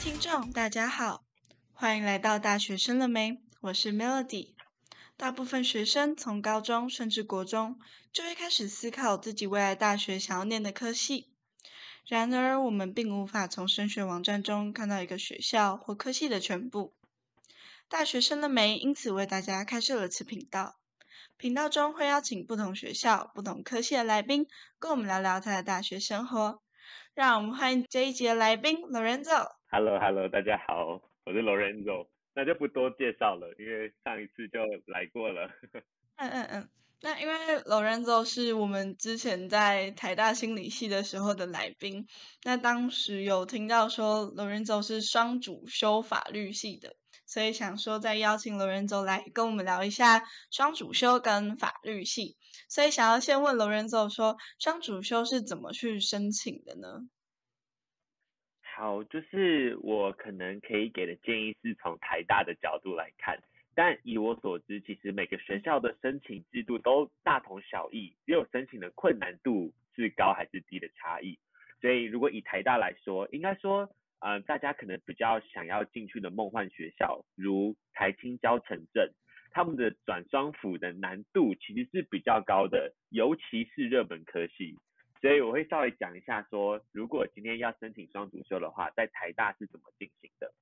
听众大家好，欢迎来到大学生了没？我是 Melody。大部分学生从高中甚至国中就会开始思考自己未来大学想要念的科系。然而，我们并无法从升学网站中看到一个学校或科系的全部。大学生了没？因此为大家开设了此频道。频道中会邀请不同学校、不同科系的来宾，跟我们聊聊他的大学生活。让我们欢迎这一节的来宾 Lorenzo。Hello，Hello，大家好，我是 Lorenzo。那就不多介绍了，因为上一次就来过了。嗯嗯嗯。那因为 Lorenzo 是我们之前在台大心理系的时候的来宾，那当时有听到说 Lorenzo 是双主修法律系的，所以想说再邀请 Lorenzo 来跟我们聊一下双主修跟法律系，所以想要先问 Lorenzo 说，双主修是怎么去申请的呢？好，就是我可能可以给的建议是从台大的角度来看。但以我所知，其实每个学校的申请制度都大同小异，只有申请的困难度是高还是低的差异。所以如果以台大来说，应该说，呃，大家可能比较想要进去的梦幻学校，如台青交城镇，他们的转双辅的难度其实是比较高的，尤其是热门科系。所以我会稍微讲一下说，如果今天要申请双主修的话，在台大是怎么进行的。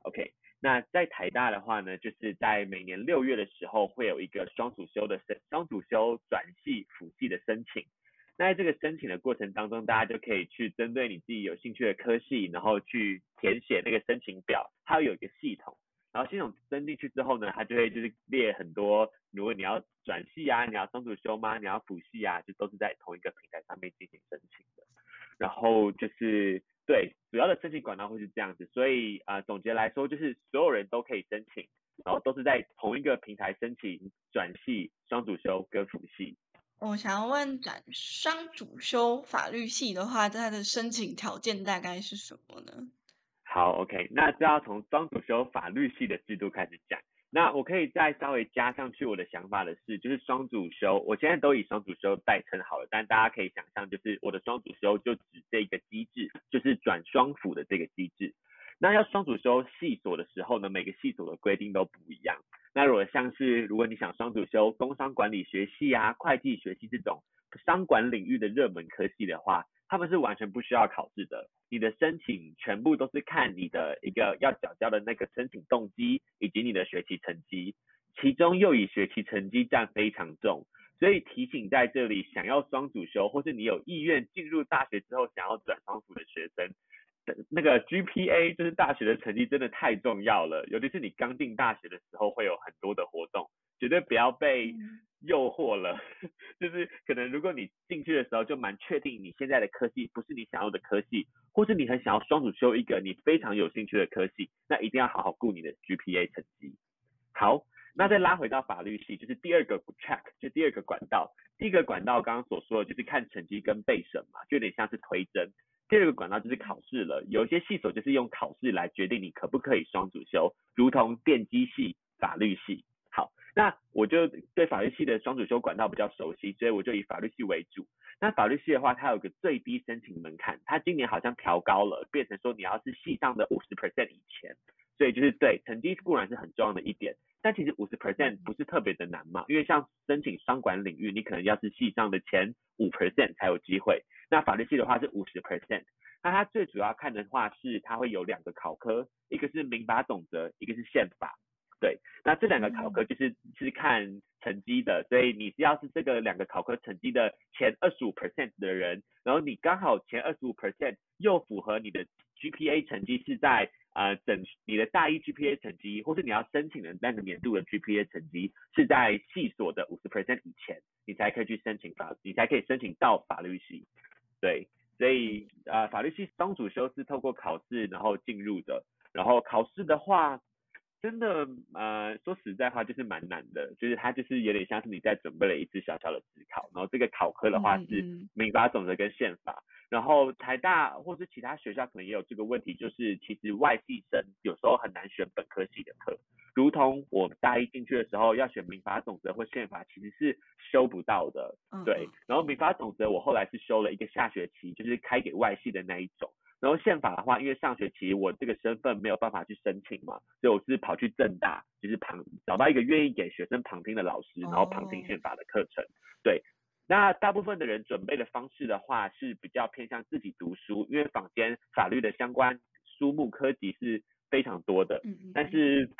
OK。那在台大的话呢，就是在每年六月的时候会有一个双主修的申双主修转系辅系的申请。那在这个申请的过程当中，大家就可以去针对你自己有兴趣的科系，然后去填写那个申请表，它有一个系统，然后系统登进去之后呢，它就会就是列很多，如果你要转系啊，你要双主修吗？你要辅系啊，就都是在同一个平台上面进行申请的。然后就是。对，主要的申请管道会是这样子，所以啊、呃，总结来说就是所有人都可以申请，然后都是在同一个平台申请转系、双主修跟辅系。我想要问转双主修法律系的话，它的申请条件大概是什么呢？好，OK，那就要从双主修法律系的制度开始讲。那我可以再稍微加上去我的想法的是，就是双主修，我现在都以双主修代称好了，但大家可以想象，就是我的双主修就指这个机制，就是转双辅的这个机制。那要双主修系所的时候呢，每个系所的规定都不一样。那如果像是如果你想双主修工商管理学系啊、会计学系这种商管领域的热门科系的话，他们是完全不需要考试的，你的申请全部都是看你的一个要缴交的那个申请动机以及你的学习成绩，其中又以学习成绩占非常重，所以提醒在这里想要双主修或是你有意愿进入大学之后想要转双辅的学生，那个 GPA 就是大学的成绩真的太重要了，尤其是你刚进大学的时候会有很多的活动，绝对不要被诱惑了，就是可能如果你进去的时候就蛮确定你现在的科系不是你想要的科系，或是你很想要双主修一个你非常有兴趣的科系，那一定要好好顾你的 GPA 成绩。好，那再拉回到法律系，就是第二个 track，就第二个管道。第一个管道刚刚所说的就是看成绩跟备审嘛，就有点像是推甄。第二个管道就是考试了，有一些系所就是用考试来决定你可不可以双主修，如同电机系、法律系。好，那我就对法律系的双主修管道比较熟悉，所以我就以法律系为主。那法律系的话，它有个最低申请门槛，它今年好像调高了，变成说你要是系上的五十 percent 以前，所以就是对成绩固然是很重要的一点，但其实五十 percent 不是特别的难嘛，因为像申请商管领域，你可能要是系上的前五 percent 才有机会。那法律系的话是五十 percent，那它最主要看的话是它会有两个考科，一个是民法总则，一个是宪法。对，那这两个考科就是是看成绩的，所以你只要是这个两个考科成绩的前二十五 percent 的人，然后你刚好前二十五 percent 又符合你的 GPA 成绩是在呃整你的大一 GPA 成绩，或是你要申请的那个年度的 GPA 成绩是在系所的五十 percent 以前，你才可以去申请法，你才可以申请到法律系。对，所以啊法律系双主修是透过考试然后进入的，然后考试的话。真的，呃，说实在话，就是蛮难的，就是它就是有点像是你在准备了一次小小的自考，然后这个考科的话是民法总则跟宪法，然后台大或是其他学校可能也有这个问题，就是其实外系生有时候很难选本科系的课，如同我大一进去的时候要选民法总则或宪法，其实是修不到的，对，然后民法总则我后来是修了一个下学期，就是开给外系的那一种。然后宪法的话，因为上学期我这个身份没有办法去申请嘛，所以我是跑去正大，就是旁找到一个愿意给学生旁听的老师，然后旁听宪法的课程。对，那大部分的人准备的方式的话是比较偏向自己读书，因为坊间法律的相关书目科籍是非常多的。嗯嗯。但是，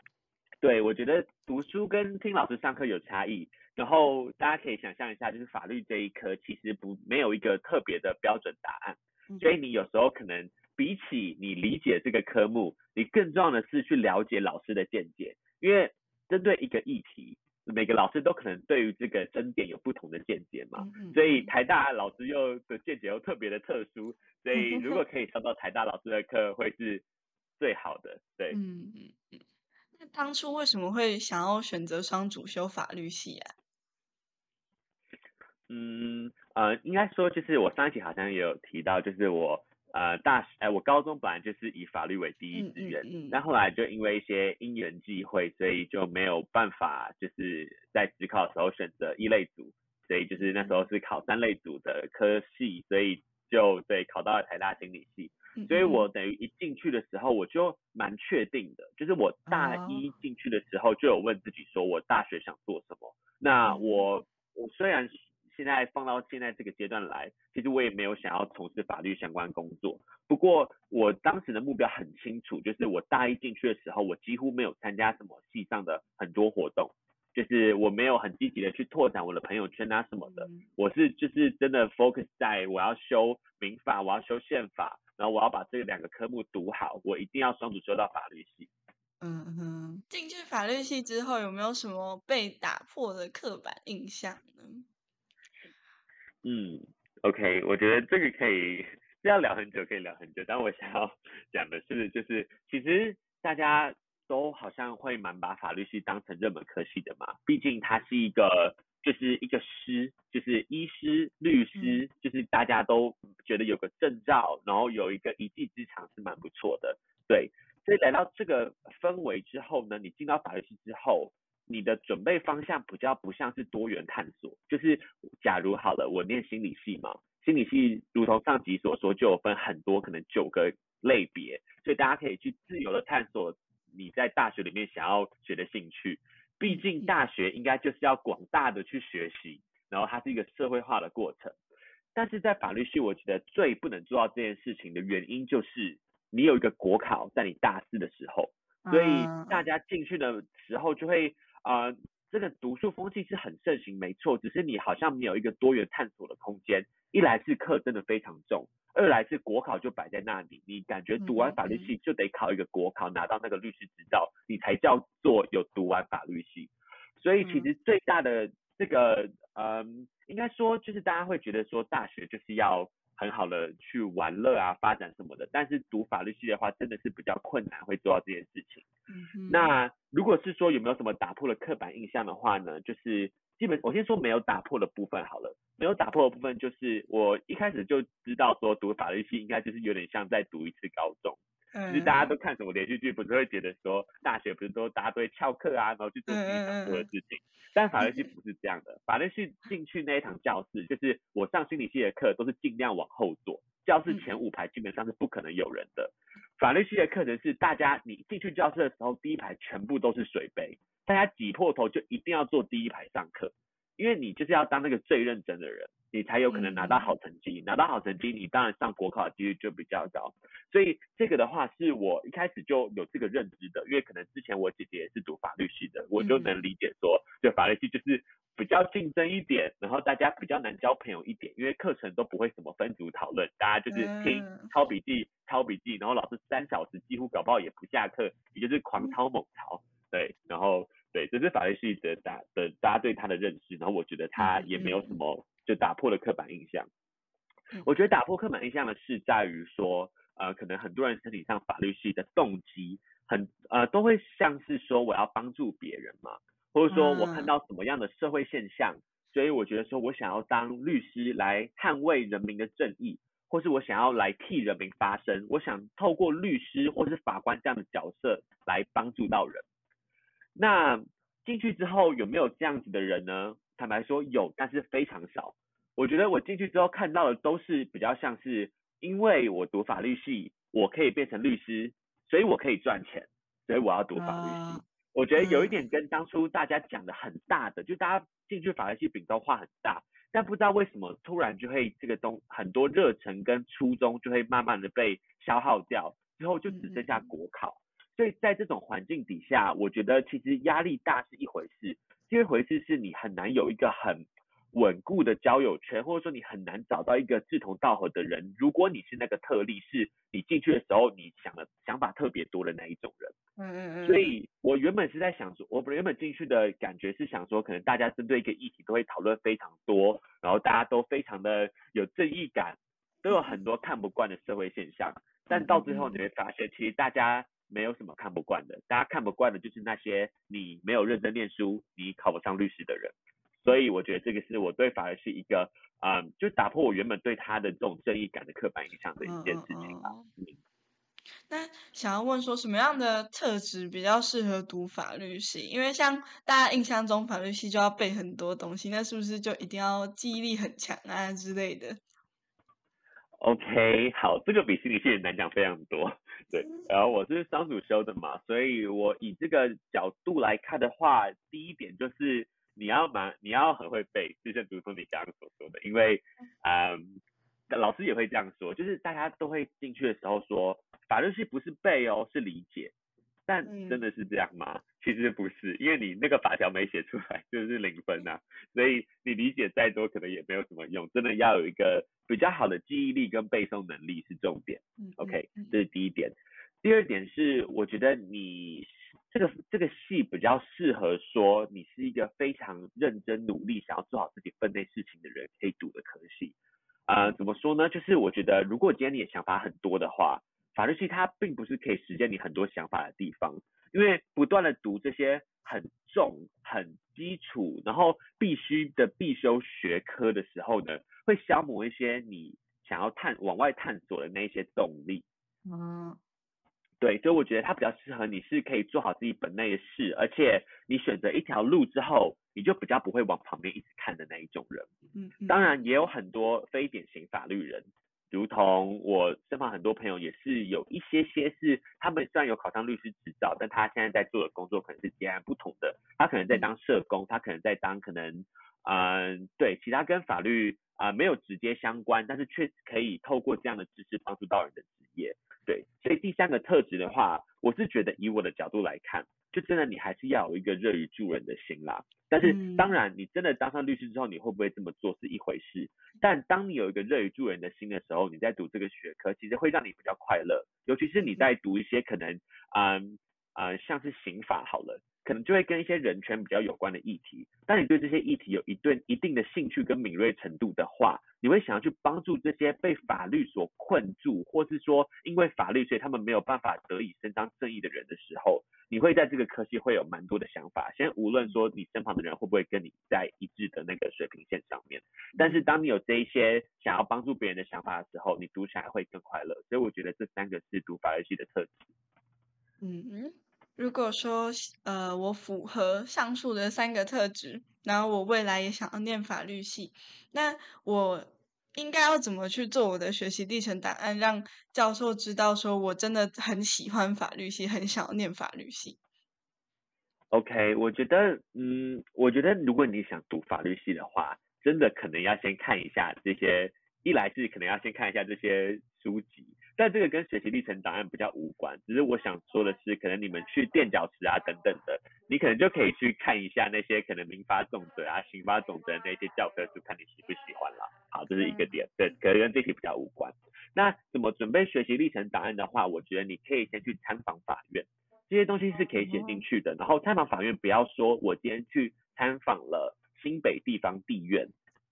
对我觉得读书跟听老师上课有差异。然后大家可以想象一下，就是法律这一科其实不没有一个特别的标准答案，所以你有时候可能比起你理解这个科目，你更重要的是去了解老师的见解，因为针对一个议题，每个老师都可能对于这个争点有不同的见解嘛，所以台大老师又的见解又特别的特殊，所以 如果可以上到台大老师的课，会是最好的，对。嗯嗯嗯。那当初为什么会想要选择双主修法律系啊？嗯呃，应该说就是我上一期好像也有提到，就是我呃大哎我高中本来就是以法律为第一志愿，但后来就因为一些因缘际会，所以就没有办法就是在职考的时候选择一类组，所以就是那时候是考三类组的科系，所以就对考到了台大心理系，所以我等于一进去的时候我就蛮确定的，就是我大一进去的时候就有问自己说我大学想做什么，那我我虽然。现在放到现在这个阶段来，其实我也没有想要从事法律相关工作。不过我当时的目标很清楚，就是我大一进去的时候，我几乎没有参加什么系上的很多活动，就是我没有很积极的去拓展我的朋友圈啊什么的。我是就是真的 focus 在我要修民法，我要修宪法，然后我要把这两个科目读好，我一定要双主修到法律系。嗯哼，进去法律系之后，有没有什么被打破的刻板印象呢？嗯，OK，我觉得这个可以要聊很久，可以聊很久。但我想要 讲的是，就是其实大家都好像会蛮把法律系当成热门科系的嘛，毕竟它是一个就是一个师，就是医师、律师，就是大家都觉得有个证照，然后有一个一技之长是蛮不错的。对，所以来到这个氛围之后呢，你进到法律系之后。你的准备方向比较不像是多元探索，就是假如好了，我念心理系嘛，心理系如同上集所说，就有分很多可能九个类别，所以大家可以去自由的探索你在大学里面想要学的兴趣。毕竟大学应该就是要广大的去学习，然后它是一个社会化的过程。但是在法律系，我觉得最不能做到这件事情的原因，就是你有一个国考在你大四的时候，所以大家进去的时候就会。啊，这个读书风气是很盛行，没错，只是你好像没有一个多元探索的空间。一来是课真的非常重，二来是国考就摆在那里，你感觉读完法律系就得考一个国考，拿到那个律师执照，你才叫做有读完法律系。所以其实最大的这个，嗯，应该说就是大家会觉得说大学就是要。很好的去玩乐啊，发展什么的，但是读法律系的话，真的是比较困难，会做到这件事情。嗯那如果是说有没有什么打破了刻板印象的话呢？就是基本我先说没有打破的部分好了，没有打破的部分就是我一开始就知道说读法律系应该就是有点像在读一次高中。其实大家都看什么连续剧，不是会觉得说大学不是都大家都会翘课啊，然后去做自己想做的事情。但法律系不是这样的，法律系进去那一堂教室，就是我上心理系的课都是尽量往后坐，教室前五排基本上是不可能有人的。法律系的课程是大家你进去教室的时候，第一排全部都是水杯，大家挤破头就一定要坐第一排上课，因为你就是要当那个最认真的人。你才有可能拿到好成绩，拿到好成绩，你当然上国考的几率就比较高。所以这个的话是我一开始就有这个认知的，因为可能之前我姐姐也是读法律系的，我就能理解说，就法律系就是比较竞争一点，然后大家比较难交朋友一点，因为课程都不会什么分组讨论，大家就是听抄笔记、抄笔记，然后老师三小时几乎搞不好也不下课，也就是狂抄猛抄，对，然后对，这是法律系的大的大家对他的认识，然后我觉得他也没有什么。就打破了刻板印象。我觉得打破刻板印象的是在于说，呃，可能很多人身体上法律系的动机，很呃都会像是说我要帮助别人嘛，或者说我看到什么样的社会现象，所以我觉得说我想要当律师来捍卫人民的正义，或是我想要来替人民发声，我想透过律师或是法官这样的角色来帮助到人。那进去之后有没有这样子的人呢？坦白说有，但是非常少。我觉得我进去之后看到的都是比较像是，因为我读法律系，我可以变成律师，所以我可以赚钱，所以我要读法律系。啊我觉得有一点跟当初大家讲的很大的，就大家进去法律系饼都画很大，但不知道为什么突然就会这个东很多热忱跟初衷就会慢慢的被消耗掉，之后就只剩下国考。所以在这种环境底下，我觉得其实压力大是一回事，第二回事是你很难有一个很稳固的交友圈，或者说你很难找到一个志同道合的人。如果你是那个特例，是你进去的时候你想的想法特别多的那一种人。嗯嗯嗯，所以我原本是在想说，我原本进去的感觉是想说，可能大家针对一个议题都会讨论非常多，然后大家都非常的有正义感，都有很多看不惯的社会现象。但到最后你会发现，其实大家没有什么看不惯的，大家看不惯的就是那些你没有认真念书，你考不上律师的人。所以我觉得这个是我对法律是一个，嗯，就打破我原本对他的这种正义感的刻板印象的一件事情吧。嗯那想要问说，什么样的特质比较适合读法律系？因为像大家印象中法律系就要背很多东西，那是不是就一定要记忆力很强啊之类的？OK，好，这个比心理系难讲非常多。对，然后我是商主修的嘛，所以我以这个角度来看的话，第一点就是你要蛮，你要很会背，就像比如说你刚刚所说的，因为，嗯，老师也会这样说，就是大家都会进去的时候说，法律系不是背哦，是理解。但嗯真的是这样吗？其实不是，因为你那个法条没写出来就是零分呐、所以你理解再多可能也没有什么用，真的要有一个比较好的记忆力跟背诵能力是重点。嗯 OK，嗯这是第一点。第二点是，我觉得你这个这个戏比较适合说你是一个非常认真努力想要做好自己分内事情的人可以读的科系。呃，怎么说呢？就是我觉得如果今天你的想法很多的话，法律系它并不是可以实现你很多想法的地方，因为不断的读这些很重、很基础，然后必须的必修学科的时候呢，会消磨一些你想要探往外探索的那一些动力。嗯对，所以我觉得它比较适合你是可以做好自己本内的事，而且你选择一条路之后，你就比较不会往旁边一直看的那一种人。嗯嗯，当然也有很多非典型法律人，如同我身旁很多朋友也是有一些些是他们虽然有考上律师执照，但他现在在做的工作可能是截然不同的。他可能在当社工，他可能在当可能嗯、对其他跟法律啊、没有直接相关，但是却可以透过这样的知识帮助到人的职业。对，所以第三个特质的话，我是觉得以我的角度来看，就真的你还是要有一个乐于助人的心啦。但是嗯当然，你真的当上律师之后，你会不会这么做是一回事。但当你有一个乐于助人的心的时候，你在读这个学科，其实会让你比较快乐。尤其是你在读一些可能，嗯呃，像是刑法好了，可能就会跟一些人权比较有关的议题。当你对这些议题有一定一定的兴趣跟敏锐程度的话，你会想要去帮助这些被法律所困住，或是说因为法律所以他们没有办法得以伸张正义的人的时候，你会在这个科系会有蛮多的想法。先无论说你身旁的人会不会跟你在一致的那个水平线上面，但是当你有这一些想要帮助别人的想法的时候，你读起来会更快乐。所以我觉得这三个是读法律系的特质。嗯嗯，如果说呃我符合上述的三个特质，然后我未来也想要念法律系，那我应该要怎么去做我的学习历程档案，让教授知道说我真的很喜欢法律系，很想要念法律系？OK，我觉得，嗯，我觉得如果你想读法律系的话，真的可能要先看一下这些，一来是可能要先看一下这些书籍，但这个跟学习历程档案比较无关，只是我想说的是，可能你们去垫脚石啊等等的，你可能就可以去看一下那些可能民法总则啊、刑法总则那些教科书，看你喜不喜欢啦。好，这是一个点，对，可能跟这题比较无关。那怎么准备学习历程档案的话，我觉得你可以先去参访法院。这些东西是可以写进去的。然后参访法院不要说我今天去参访了新北地方地院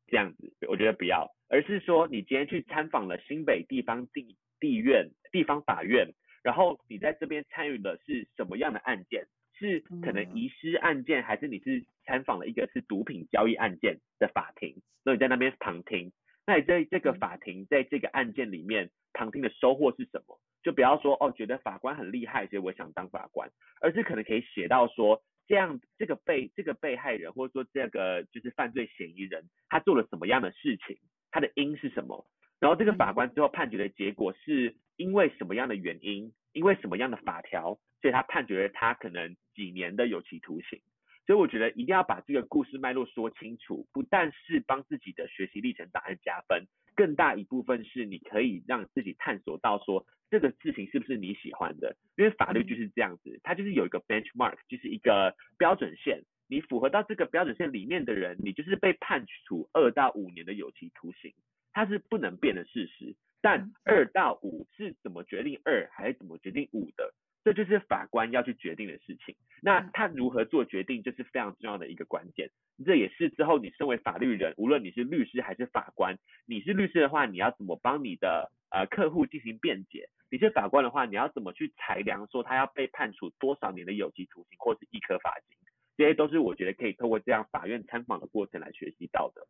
这样子，我觉得不要，而是说你今天去参访了新北地方地地院地方法院，然后你在这边参与的是什么样的案件？是可能嗯遗失案件，还是你是参访了一个是毒品交易案件的法庭？那你在那边旁听，那你在这个嗯法庭在这个案件里面旁听的收获是什么？就不要说哦，觉得法官很厉害，所以我想当法官，而是可能可以写到说，这样这个被这个被害人或者说这个就是犯罪嫌疑人，他做了什么样的事情，他的因是什么？然后这个法官最后判决的结果是因为什么样的原因，因为什么样的法条，所以他判决了他可能几年的有期徒刑。所以我觉得一定要把这个故事脉络说清楚，不但是帮自己的学习历程档案加分，更大一部分是你可以让自己探索到说这个事情是不是你喜欢的，因为法律就是这样子，它就是有一个 benchmark，就是一个标准线，你符合到这个标准线里面的人，你就是被判处二到五年的有期徒刑，它是不能变的事实。但二到五是怎么决定二，还是怎么决定五的？这就是法官要去决定的事情。那他如何做决定，这是非常重要的一个关键。这也是之后你身为法律人，无论你是律师还是法官，你是律师的话，你要怎么帮你的呃客户进行辩解？你是法官的话，你要怎么去裁量说他要被判处多少年的有期徒刑，或是一颗罚金？这些都是我觉得可以透过这样法院参访的过程来学习到的。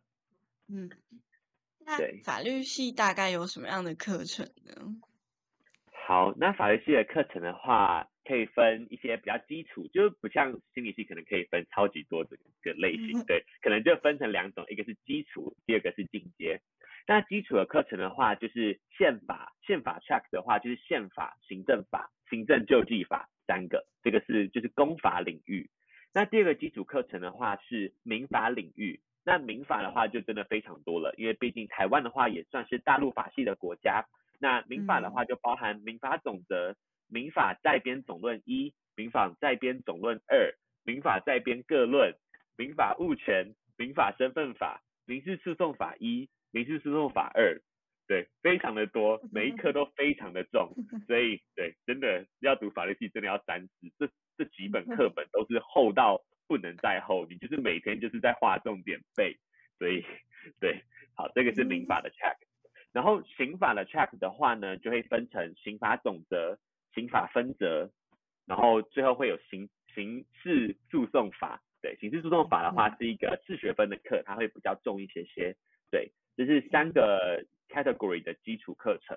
嗯，那法律系大概有什么样的课程呢？好，那法律系的课程的话，可以分一些比较基础，就不像心理系可能可以分超级多这个类型，对，可能就分成两种，一个是基础，第二个是进阶。那基础的课程的话，就是宪法，宪法 track 的话就是宪法、行政法、行政救济法三个，这个是就是公法领域。那第二个基础课程的话是民法领域，那民法的话就真的非常多了，因为毕竟台湾的话也算是大陆法系的国家。那民法的话，就包含民法总则、民法在编总论一、民法在编总论二、民法在编各论、民法物权、民法身份法、民事诉讼法一、民事诉讼法二，对，非常的多，每一科都非常的重，所以对，真的要读法律系，真的要三思，这这几本课 本都是厚到不能再厚，你就是每天就是在画重点背，所以 对，好，这个是民法的 check。然后刑法的 check 的话呢，就会分成刑法总则、刑法分则，然后最后会有刑刑事诉讼法。对，刑事诉讼法的话是一个四学分的课，它会比较重一些些。对，这是三个 category 的基础课程。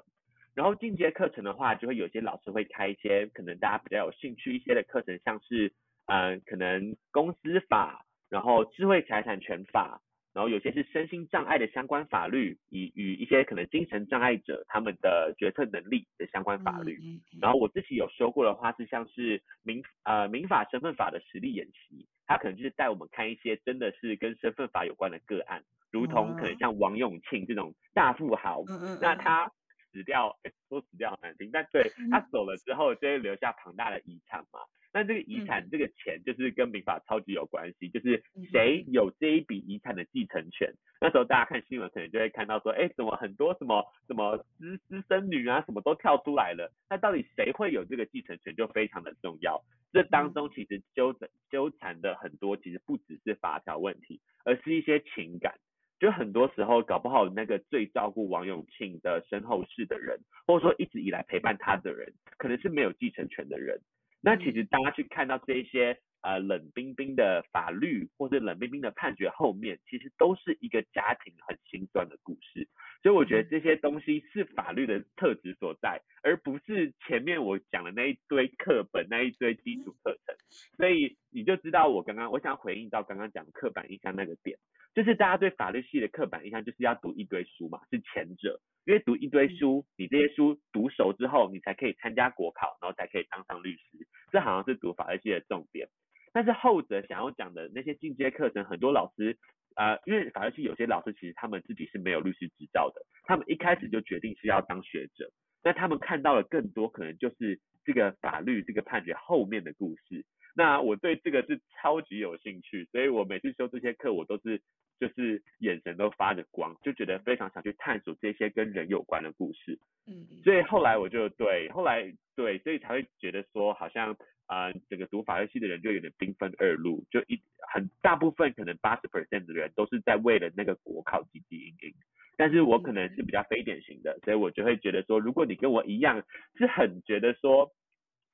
然后进阶课程的话，就会有些老师会开一些可能大家比较有兴趣一些的课程，像是嗯可能公司法，然后智慧财产权法。然后有些是身心障碍的相关法律，以与一些可能精神障碍者他们的决策能力的相关法律。然后我自己有说过的话是像是民呃民法身份法的实力演习，他可能就是带我们看一些真的是跟身份法有关的个案，如同可能像王永庆这种大富豪，那他死掉说死掉很难听，但对他走了之后就会留下庞大的遗产嘛。那这个遗产这个钱就是跟民法超级有关系，就是谁有这一笔遗产的继承权。那时候大家看新闻可能就会看到说，哎，怎么很多什么什么私私生女啊，什么都跳出来了。那到底谁会有这个继承权就非常的重要。这当中其实纠缠纠缠的很多，其实不只是法条问题，而是一些情感。就很多时候搞不好那个最照顾王永庆的身后事的人，或者说一直以来陪伴他的人，可能是没有继承权的人。那其实大家去看到这些呃冷冰冰的法律或者冷冰冰的判决后面，其实都是一个家庭很心酸的故事。所以我觉得这些东西是法律的特质所在，而不是前面我讲的那一堆课本那一堆基础课程。所以你就知道我刚刚我想回应到刚刚讲刻板印象那个点，就是大家对法律系的刻板印象就是要读一堆书嘛，是前者。因为读一堆书，你这些书读熟之后，你才可以参加国考，然后才可以当上律师。这好像是读法律系的重点。但是后者想要讲的那些进阶课程，很多老师，呃，因为法律系有些老师其实他们自己是没有律师执照的，他们一开始就决定是要当学者。那他们看到了更多可能就是这个法律这个判决后面的故事。那我对这个是超级有兴趣，所以我每次修这些课，我都是。就是眼神都发着光，就觉得非常想去探索这些跟人有关的故事。嗯，所以后来我就对，后来对，所以才会觉得说，好像啊，整个读法律系的人就有点兵分二路，就一很大部分可能八十 percent 的人都是在为了那个国考积极营营，但是我可能是比较非典型的，所以我就会觉得说，如果你跟我一样是很觉得说，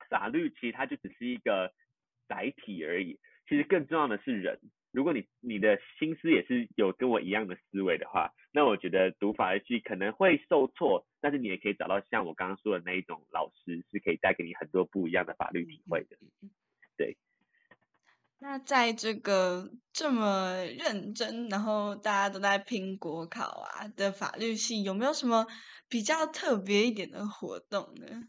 法律其实它就只是一个载体而已，其实更重要的是人。如果你你的心思也是有跟我一样的思维的话，那我觉得读法律系可能会受挫，但是你也可以找到像我刚刚说的那一种老师，是可以带给你很多不一样的法律体会的。对。那在这个这么认真，然后大家都在拼国考啊的法律系，有没有什么比较特别一点的活动呢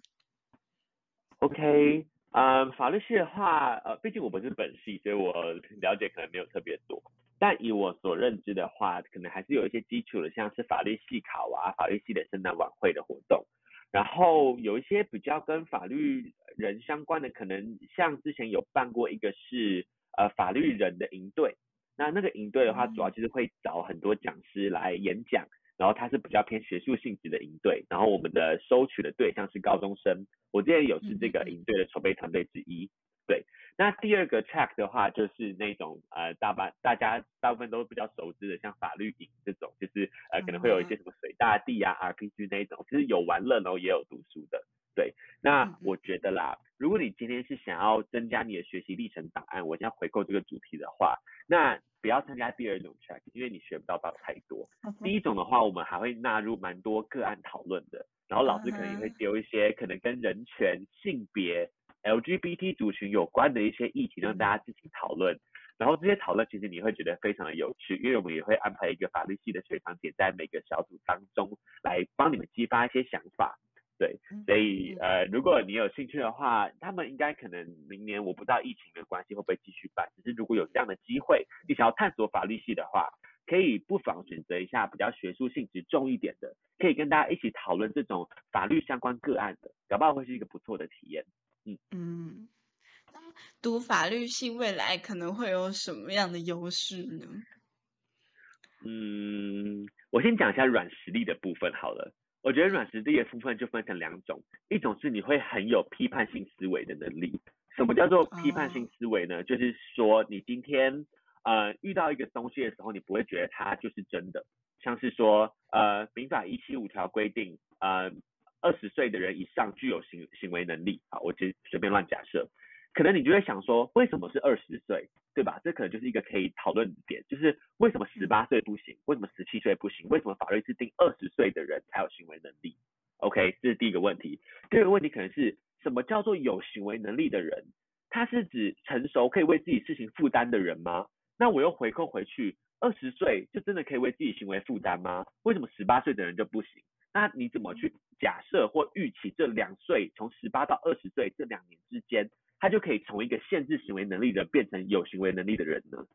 ？OK，呃，法律系的话，呃，毕竟我不是本系，所以我了解可能没有特别多。但以我所认知的话，可能还是有一些基础的，像是法律系考啊，法律系的圣诞晚会的活动。然后有一些比较跟法律人相关的，可能像之前有办过一个是。呃，法律人的营队，那那个营队的话，主要就是会找很多讲师来演讲，然后它是比较偏学术性质的营队，然后我们的收取的对象是高中生，我之前有是这个营队的筹备团队之一，对。那第二个 track 的话，就是那种呃大半大家大部分都比较熟知的，像法律营这种，就是呃可能会有一些什么水大地啊 RPG 那种，其实有玩乐，然后也有读书的。对，那我觉得啦，如果你今天是想要增加你的学习历程档案，我想回购这个主题的话，那不要参加第二种 track，因为你学不到到太多。第一种的话，我们还会纳入蛮多个案讨论的，然后老师可能也会丢一些可能跟人权、性别、LGBT 族群有关的一些议题，让大家进行讨论。然后这些讨论其实你会觉得非常的有趣，因为我们也会安排一个法律系的学长姐在每个小组当中来帮你们激发一些想法。对，所以呃，如果你有兴趣的话，他们应该可能明年我不知道疫情的关系会不会继续办，只是如果有这样的机会，你想要探索法律系的话，可以不妨选择一下比较学术性质重一点的，可以跟大家一起讨论这种法律相关个案的，搞不好会是一个不错的体验。嗯嗯，那读法律系未来可能会有什么样的优势呢？嗯，我先讲一下软实力的部分好了。我觉得软实力的部分就分成两种，一种是你会很有批判性思维的能力。什么叫做批判性思维呢？就是说你今天呃遇到一个东西的时候，你不会觉得它就是真的。像是说呃民法一七五条规定，呃二十岁的人以上具有行行为能力。好，我其实随便乱假设。可能你就会想说，为什么是二十岁，对吧？这可能就是一个可以讨论的点，就是为什么十八岁不行，为什么十七岁不行，为什么法律是定二十岁的人才有行为能力？OK，这是第一个问题。第二个问题可能是什么叫做有行为能力的人？他是指成熟可以为自己事情负担的人吗？那我又回扣回去，二十岁就真的可以为自己行为负担吗？为什么十八岁的人就不行？那你怎么去假设或预期这两岁，从十八到二十岁这两年之间？他就可以从一个限制行为能力的变成有行为能力的人呢？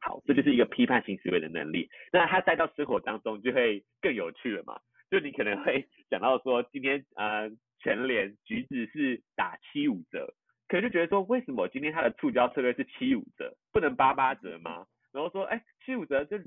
好，这就是一个批判性思维的能力。那他带到生活当中就会更有趣了嘛？就你可能会 想到说，今天呃全联橘子是打七五折，可能就觉得说，为什么今天它的促销策略是七五折，不能八八折吗？然后说，哎，七五折就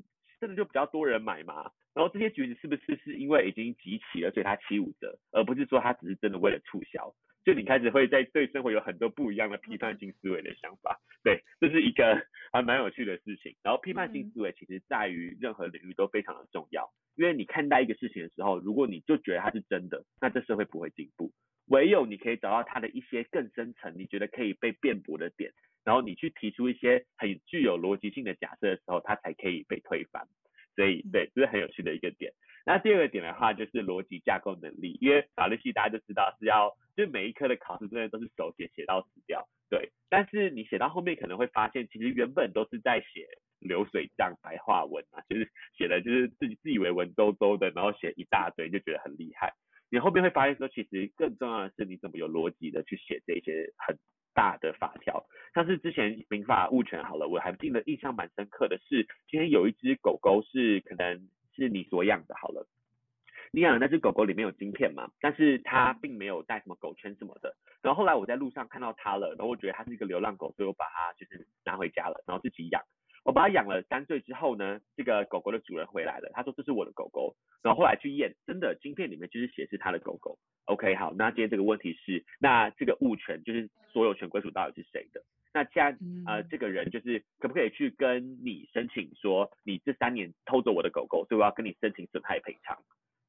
真的就比较多人买嘛？然后这些橘子是不是是因为已经集齐了，所以它七五折，而不是说它只是真的为了促销？就你开始会在对生活有很多不一样的批判性思维的想法，对，这是一个 还蛮有趣的事情。然后批判性思维其实在于任何领域都非常的重要，因为你看待一个事情的时候，如果你就觉得它是真的，那这社会不会进步。唯有你可以找到它的一些更深层，你觉得可以被辩驳的点，然后你去提出一些很具有逻辑性的假设的时候，它才可以被推翻。所以，对，这是很有趣的一个点。那第二个点的话，就是逻辑架构能力，因为法律系大家就知道是要，就每一科的考试真的都是手写写到死掉，对。但是你写到后面可能会发现，其实原本都是在写流水账白话文啊，就是写的就是自己自以为文绉绉的，然后写一大堆就觉得很厉害。你后面会发现说，其实更重要的是你怎么有逻辑的去写这些很大的法条。像是之前民法物权好了，我还记得印象蛮深刻的是，今天有一只狗狗是可能。是你所养的，好了，你养的那只狗狗里面有晶片嘛？但是它并没有带什么狗圈什么的。然后后来我在路上看到它了，然后我觉得它是一个流浪狗，所以我把它就是拿回家了，然后自己养。我把它养了三岁之后呢，这个狗狗的主人回来了，他说这是我的狗狗。然后后来去验，真的晶片里面就是显示他的狗狗。OK，好，那今天这个问题是，那这个物权就是所有权归属到底是谁的？那既然呃这个人就是可不可以去跟你申请说，你这三年偷走我的狗狗，所以我要跟你申请损害赔偿。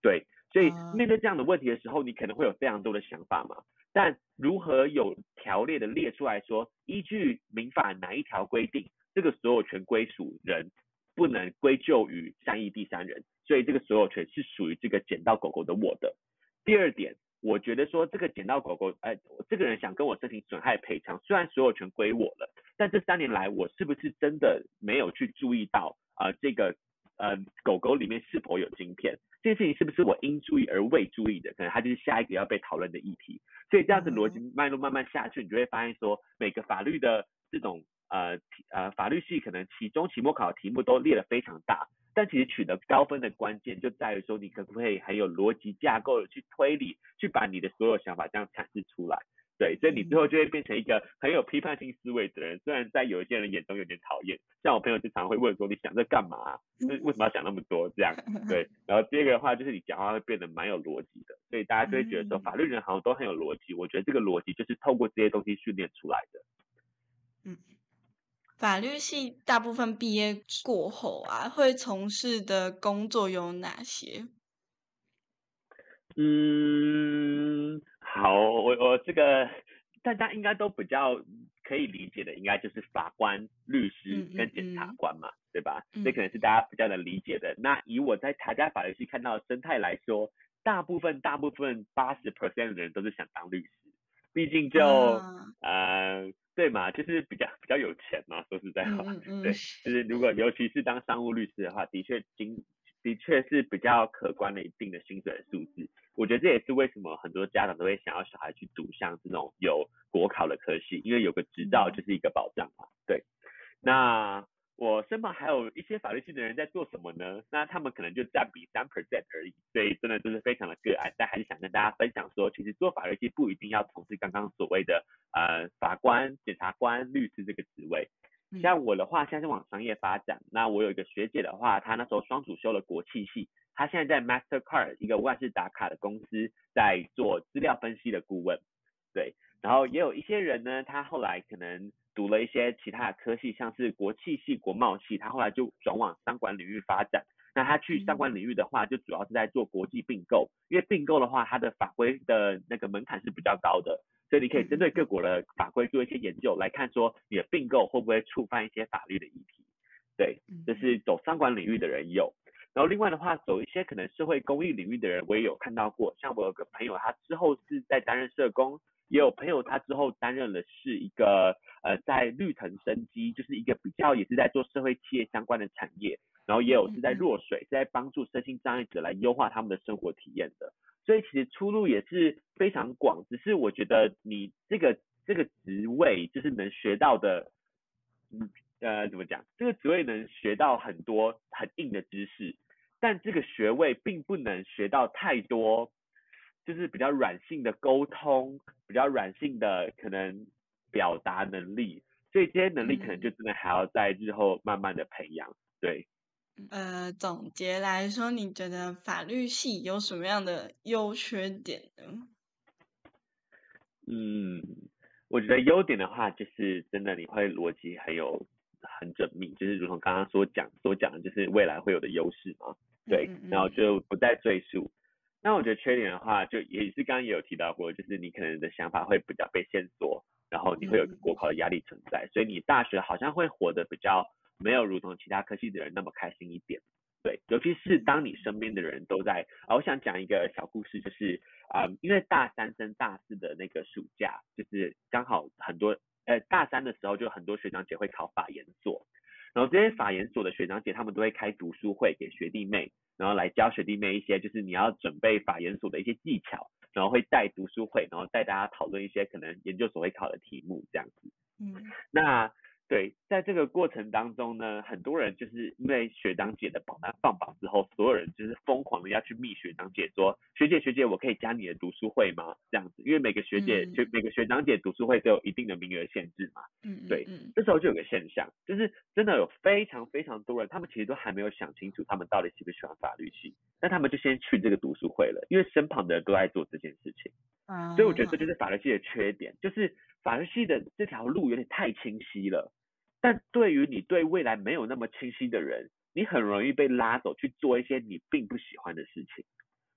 对，所以面对这样的问题的时候，你可能会有非常多的想法嘛。但如何有条列的列出来说，依据民法哪一条规定，这个所有权归属人不能归咎于善意第三人，所以这个所有权是属于这个捡到狗狗的我的。第二点。我觉得说这个捡到狗狗，哎，这个人想跟我申请损害赔偿，虽然所有权归我了，但这三年来，我是不是真的没有去注意到啊、这个呃狗狗里面是否有晶片？这件事情是不是我应注意而未注意的？可能它就是下一个要被讨论的议题。所以这样子逻辑脉络慢慢下去，你就会发现说，每个法律的这种呃呃法律系可能期中、期末考的题目都列得非常大，但其实取得高分的关键就在于说，你可不可以很有逻辑架构的去推理，去把你的所有想法这样阐释出来。对，所以你最后就会变成一个很有批判性思维的人，虽然在有一些人眼中有点讨厌，像我朋友就常常会问说，你想这干嘛、啊？为为什么要想那么多？这样 对。然后第二个的话就是你讲话会变得蛮有逻辑的，所以大家就会觉得说，嗯法律人好像都很有逻辑。我觉得这个逻辑就是透过这些东西训练出来的。法律系大部分毕业过后啊，会从事的工作有哪些？嗯，好，我我这个大家应该都比较可以理解的，应该就是法官、律师跟检察嗯官嘛，对吧？嗯这可能是大家比较能理解的。那以我在台大法律系看到的生态来说，大部分大部分八十 percent 的人都是想当律师，毕竟就、啊呃对嘛，就是比较比较有钱嘛，说实在话，嗯 嗯对，嗯，就是如果尤其是当商务律师的话，的确经的确是比较可观的一定的薪水的数字。我觉得这也是为什么很多家长都会想要小孩去读像这种有国考的科系，因为有个执照就是一个保障嘛。对，那我身旁还有一些法律系的人在做什么呢？那他们可能就占比三 percent 而已，所以真的就是非常的个案。但还是想跟大家分享说，其实做法律系不一定要从事刚刚所谓的呃法官、检察官、律师这个职位。嗯像我的话，现在是往商业发展。那我有一个学姐的话，她那时候双主修了国际系，她现在在 Mastercard 一个万事打卡的公司在做资料分析的顾问。对，然后也有一些人呢，他后来可能读了一些其他的科系，像是国际系、国贸系，他后来就转往商管领域发展。那他去商管领域的话，就主要是在做国际并购，因为并购的话，它的法规的那个门槛是比较高的，所以你可以针对各国的法规做一些研究，来看说你的并购会不会触犯一些法律的议题。对，这是走商管领域的人有。然后另外的话，走一些可能社会公益领域的人，我也有看到过。像我有个朋友，他之后是在担任社工，也有朋友他之后担任的是一个呃在绿藤生机，就是一个比较也是在做社会企业相关的产业。然后也有是在弱水，是在帮助身心障碍者来优化他们的生活体验的。所以其实出路也是非常广，只是我觉得你这个这个职位就是能学到的，嗯呃怎么讲？这个职位能学到很多很硬的知识，但这个学位并不能学到太多，就是比较软性的沟通，比较软性的可能表达能力。所以这些能力可能就真的还要在日后慢慢的培养，对。呃，总结来说，你觉得法律系有什么样的优缺点呢？嗯，我觉得优点的话，就是真的你会逻辑很有很缜密，就是如同刚刚所讲所讲的，就是未来会有的优势嘛。对，然后就不再赘述。那我觉得缺点的话，就也是刚刚也有提到过，就是你可能的想法会比较被限缩，然后你会有个国考的压力存在，所以你大学好像会活得比较没有如同其他科系的人那么开心一点。对，尤其是当你身边的人都在啊，我想讲一个小故事，就是啊、因为大三升大四的那个暑假，就是刚好很多呃大三的时候，就很多学长姐会考法研所，然后这些法研所的学长姐他们都会开读书会给学弟妹，然后来教学弟妹一些就是你要准备法研所的一些技巧，然后会带读书会，然后带大家讨论一些可能研究所会考的题目这样子。嗯那对，在这个过程当中呢，很多人就是因为学长姐的榜单放榜之后，所有人就是疯狂的要去密学长姐说，学姐学姐，我可以加你的读书会吗？这样子，因为每个学姐嗯学、每个学长姐读书会都有一定的名额限制嘛。嗯，对嗯这时候就有个现象，就是真的有非常非常多人，他们其实都还没有想清楚他们到底喜不喜欢法律系，那他们就先去这个读书会了，因为身旁的人都在做这件事情。啊，所以我觉得这就是法律系的缺点，就是法律系的这条路有点太清晰了。但对于你对未来没有那么清晰的人，你很容易被拉走去做一些你并不喜欢的事情。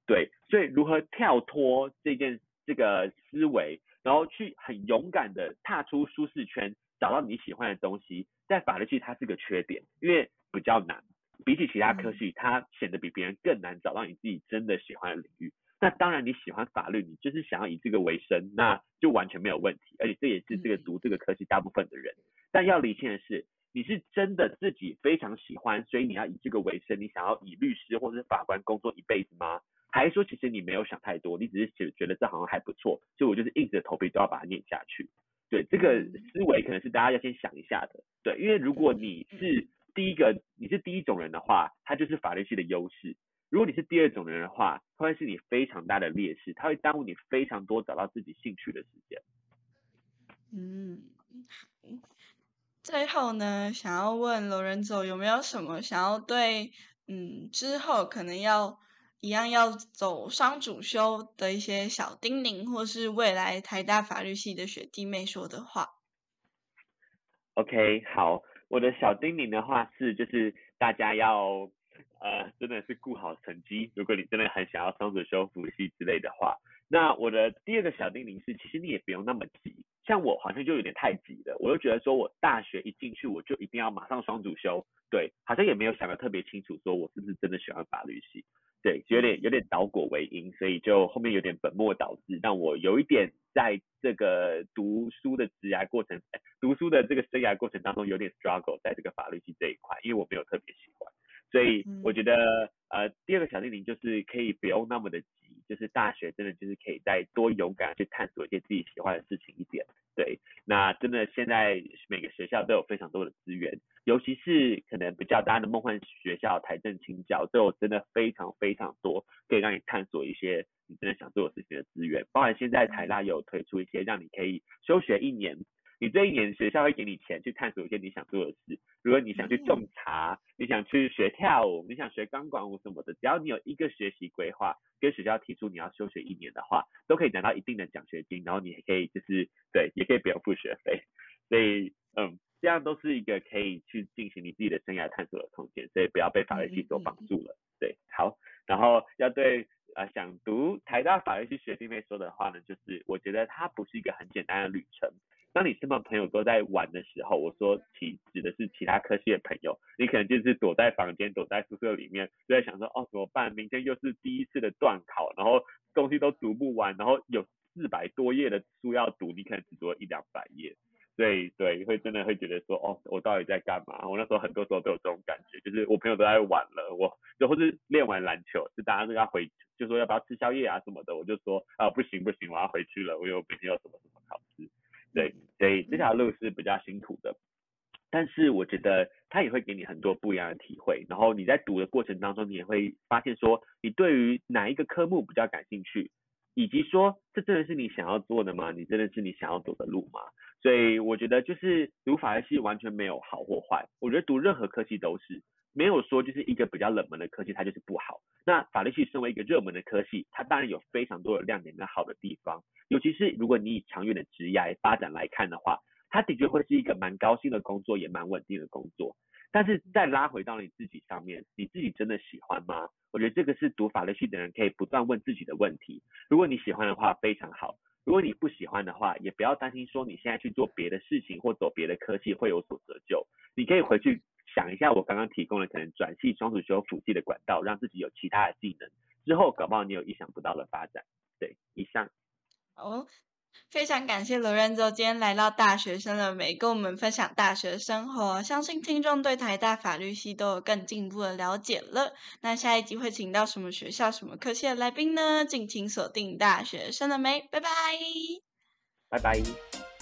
对，所以如何跳脱这件这个思维，然后去很勇敢的踏出舒适圈，找到你喜欢的东西，在法律系它是个缺点，因为比较难，比起其他科系，它显得比别人更难找到你自己真的喜欢的领域。那当然你喜欢法律，你就是想要以这个为生，那就完全没有问题。而且这也是这个读这个科系大部分的人。但要理清的是，你是真的自己非常喜欢，所以你要以这个为生，你想要以律师或者是法官工作一辈子吗？还是说其实你没有想太多，你只是觉觉得这好像还不错，所以我就是硬着头皮都要把它念下去。对，这个思维可能是大家要先想一下的。对，因为如果你是第一个，你是第一种人的话，它就是法律系的优势；如果你是第二种人的话，它会是你非常大的劣势，它会耽误你非常多找到自己兴趣的时间。嗯，最后呢，想要问罗仁走有没有什么想要对嗯之后可能要。一样要走双主修的一些小叮咛，或是未来台大法律系的学弟妹说的话。OK，好，我的小叮咛的话是，就是大家要呃，真的是顾好成绩。如果你真的很想要双主修辅系之类的话，那我的第二个小叮咛是，其实你也不用那么急。像我好像就有点太急了，我就觉得说我大学一进去我就一定要马上双主修，对，好像也没有想的特别清楚，说我是不是真的喜欢法律系。对，有点有点倒果为因，所以就后面有点本末倒置，让我有一点在这个读书的职涯过程，读书的这个生涯过程当中有点 struggle 在这个法律系这一块，因为我没有特别喜欢，所以我觉得呃第二个小叮咛就是可以不用那么的急，就是大学真的就是可以再多勇敢去探索一些自己喜欢的事情一点。对，那真的现在每个学校都有非常多的资源，尤其是可能比较大的梦幻学校，台政青教都有真的非常非常多可以让你探索一些你真的想做的事情的资源，包含现在台大有推出一些让你可以休学一年。你这一年学校会给你钱去探索一些你想做的事，如果你想去种茶，你想去学跳舞，你想学钢管舞什么的，只要你有一个学习规划，跟学校提出你要休学一年的话，都可以拿到一定的奖学金，然后你也可以就是对，也可以不用付学费，所以嗯，这样都是一个可以去进行你自己的生涯探索的空间，所以不要被法律系所绑住了，对，好，然后要对呃想读台大法律系学弟妹说的话呢，就是我觉得它不是一个很简单的旅程。当你身旁朋友都在玩的时候，我说其指的是其他科系的朋友，你可能就是躲在房间、躲在宿舍里面，就在想说哦怎么办？明天又是第一次的断考，然后东西都读不完，然后有四百多页的书要读，你可能只读了一两百页，对对，会真的会觉得说哦我到底在干嘛？我那时候很多时候都有这种感觉，就是我朋友都在玩了，我就或是练完篮球，就大家都要回，就说要不要吃宵夜啊什么的，我就说啊不行不行，我要回去了，我有明天有什么什么考试。对，所以这条路是比较辛苦的，但是我觉得它也会给你很多不一样的体会。然后你在读的过程当中，你也会发现说，你对于哪一个科目比较感兴趣，以及说这真的是你想要做的吗？你真的是你想要走的路吗？所以我觉得就是读法律系完全没有好或坏，我觉得读任何科系都是。没有说就是一个比较冷门的科系，它就是不好。那法律系身为一个热门的科系，它当然有非常多的亮点跟好的地方。尤其是如果你以长远的职业发展来看的话，它的确会是一个蛮高薪的工作，也蛮稳定的工作。但是再拉回到你自己上面，你自己真的喜欢吗？我觉得这个是读法律系的人可以不断问自己的问题。如果你喜欢的话，非常好；如果你不喜欢的话，也不要担心说你现在去做别的事情或走别的科技会有所折旧。你可以回去。想一下，我刚刚提供的可能转系、双主修、辅系的管道，让自己有其他的技能，之后搞不好你有意想不到的发展。对，以上。哦，非常感谢罗仁州今天来到大学生的美，跟我们分享大学生活，相信听众对台大法律系都有更进一步的了解了。那下一集会请到什么学校、什么科系的来宾呢？敬请锁定大学生的美，拜拜。拜拜。